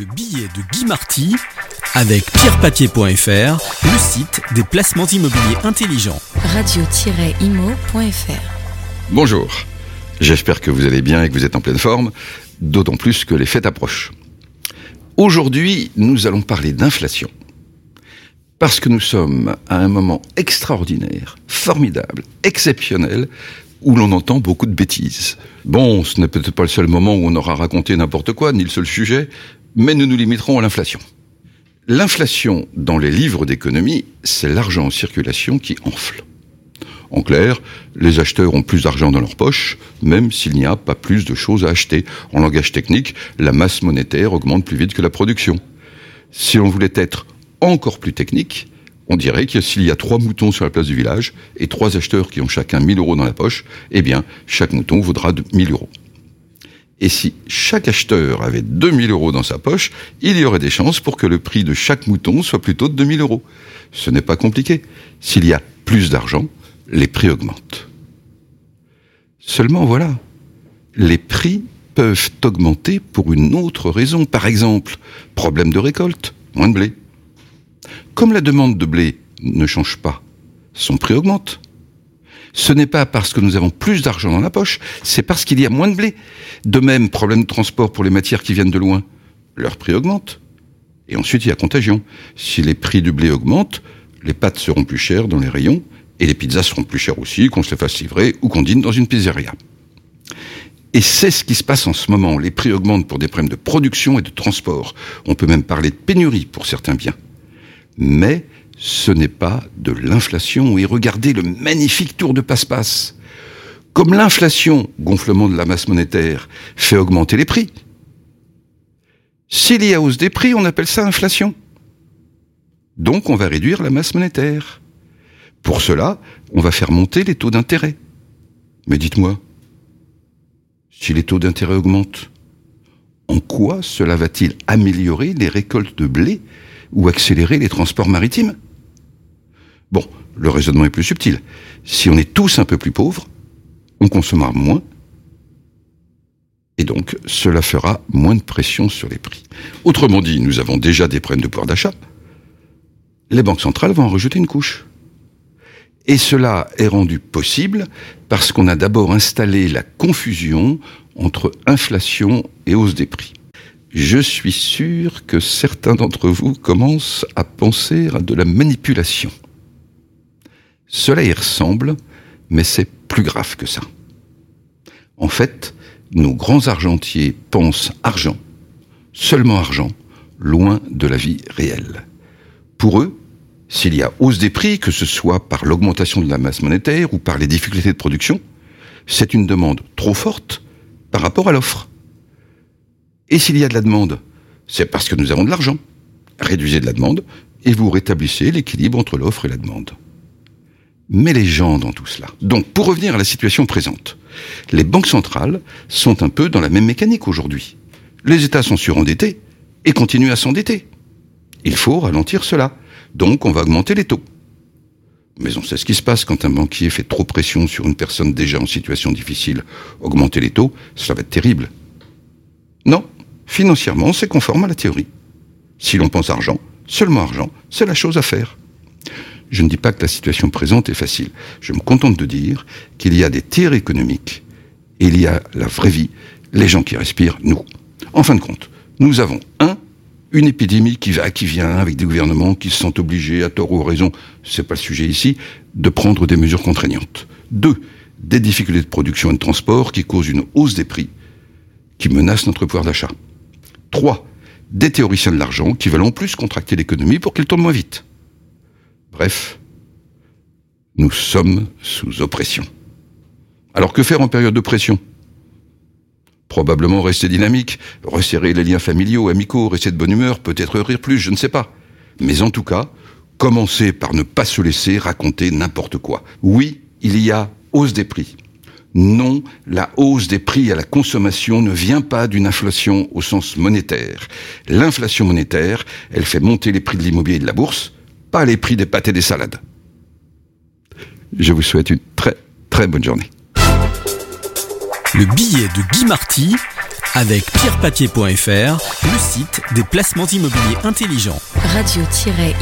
Le billet de Guy Marty avec pierrepapier.fr, le site des placements immobiliers intelligents. radio-imo.fr Bonjour, j'espère que vous allez bien et que vous êtes en pleine forme, d'autant plus que les fêtes approchent. Aujourd'hui, nous allons parler d'inflation. Parce que nous sommes à un moment extraordinaire, formidable, exceptionnel, où l'on entend beaucoup de bêtises. Bon, ce n'est peut-être pas le seul moment où on aura raconté n'importe quoi, ni le seul sujet, mais nous nous limiterons à l'inflation. L'inflation dans les livres d'économie, c'est l'argent en circulation qui enfle. En clair, les acheteurs ont plus d'argent dans leur poche, même s'il n'y a pas plus de choses à acheter. En langage technique, la masse monétaire augmente plus vite que la production. Si on voulait être encore plus technique, on dirait que s'il y a trois moutons sur la place du village et trois acheteurs qui ont chacun 1000 euros dans la poche, eh bien, chaque mouton vaudra 1000 euros. Et si chaque acheteur avait 2000 euros dans sa poche, il y aurait des chances pour que le prix de chaque mouton soit plutôt de 2000 euros. Ce n'est pas compliqué. S'il y a plus d'argent, les prix augmentent. Seulement voilà, les prix peuvent augmenter pour une autre raison. Par exemple, problème de récolte, moins de blé. Comme la demande de blé ne change pas, son prix augmente. Ce n'est pas parce que nous avons plus d'argent dans la poche, c'est parce qu'il y a moins de blé. De même, problème de transport pour les matières qui viennent de loin, leur prix augmente. Et ensuite, il y a contagion. Si les prix du blé augmentent, les pâtes seront plus chères dans les rayons, et les pizzas seront plus chères aussi, qu'on se les fasse livrer ou qu'on dîne dans une pizzeria. Et c'est ce qui se passe en ce moment. Les prix augmentent pour des problèmes de production et de transport. On peut même parler de pénurie pour certains biens. Mais ce n'est pas de l'inflation. Et regardez le magnifique tour de passe-passe. Comme l'inflation, gonflement de la masse monétaire, fait augmenter les prix. S'il y a hausse des prix, on appelle ça inflation. Donc on va réduire la masse monétaire. Pour cela, on va faire monter les taux d'intérêt. Mais dites-moi, si les taux d'intérêt augmentent, en quoi cela va-t-il améliorer les récoltes de blé ou accélérer les transports maritimes? Bon, le raisonnement est plus subtil. Si on est tous un peu plus pauvres, on consommera moins, et donc cela fera moins de pression sur les prix. Autrement dit, nous avons déjà des problèmes de pouvoir d'achat. Les banques centrales vont en rejeter une couche. Et cela est rendu possible parce qu'on a d'abord installé la confusion entre inflation et hausse des prix. Je suis sûr que certains d'entre vous commencent à penser à de la manipulation. Cela y ressemble, mais c'est plus grave que ça. En fait, nos grands argentiers pensent argent, seulement argent, loin de la vie réelle. Pour eux, s'il y a hausse des prix, que ce soit par l'augmentation de la masse monétaire ou par les difficultés de production, c'est une demande trop forte par rapport à l'offre. Et s'il y a de la demande, c'est parce que nous avons de l'argent. Réduisez de la demande et vous rétablissez l'équilibre entre l'offre et la demande mais les gens dans tout cela. Donc, pour revenir à la situation présente, les banques centrales sont un peu dans la même mécanique aujourd'hui. Les États sont surendettés et continuent à s'endetter. Il faut ralentir cela. Donc, on va augmenter les taux. Mais on sait ce qui se passe quand un banquier fait trop pression sur une personne déjà en situation difficile. Augmenter les taux, ça va être terrible. Non, financièrement, c'est conforme à la théorie. Si l'on pense argent, seulement argent, c'est la chose à faire. Je ne dis pas que la situation présente est facile. Je me contente de dire qu'il y a des tirs économiques et il y a la vraie vie, les gens qui respirent, nous. En fin de compte, nous avons un, une épidémie qui va, qui vient, avec des gouvernements qui se sont obligés, à tort ou à raison, c'est pas le sujet ici, de prendre des mesures contraignantes. Deux, des difficultés de production et de transport qui causent une hausse des prix, qui menacent notre pouvoir d'achat. Trois, des théoriciens de l'argent qui veulent en plus contracter l'économie pour qu'elle tourne moins vite. Bref, nous sommes sous oppression. Alors que faire en période de pression? Probablement rester dynamique, resserrer les liens familiaux, amicaux, rester de bonne humeur, peut-être rire plus, je ne sais pas. Mais en tout cas, commencer par ne pas se laisser raconter n'importe quoi. Oui, il y a hausse des prix. Non, la hausse des prix à la consommation ne vient pas d'une inflation au sens monétaire. L'inflation monétaire, elle fait monter les prix de l'immobilier et de la bourse, pas les prix des pâtes et des salades. Je vous souhaite une très très bonne journée. Le billet de Guy Marty avec pierrepapier.fr, le site des placements immobiliers intelligents. radio-imo.fr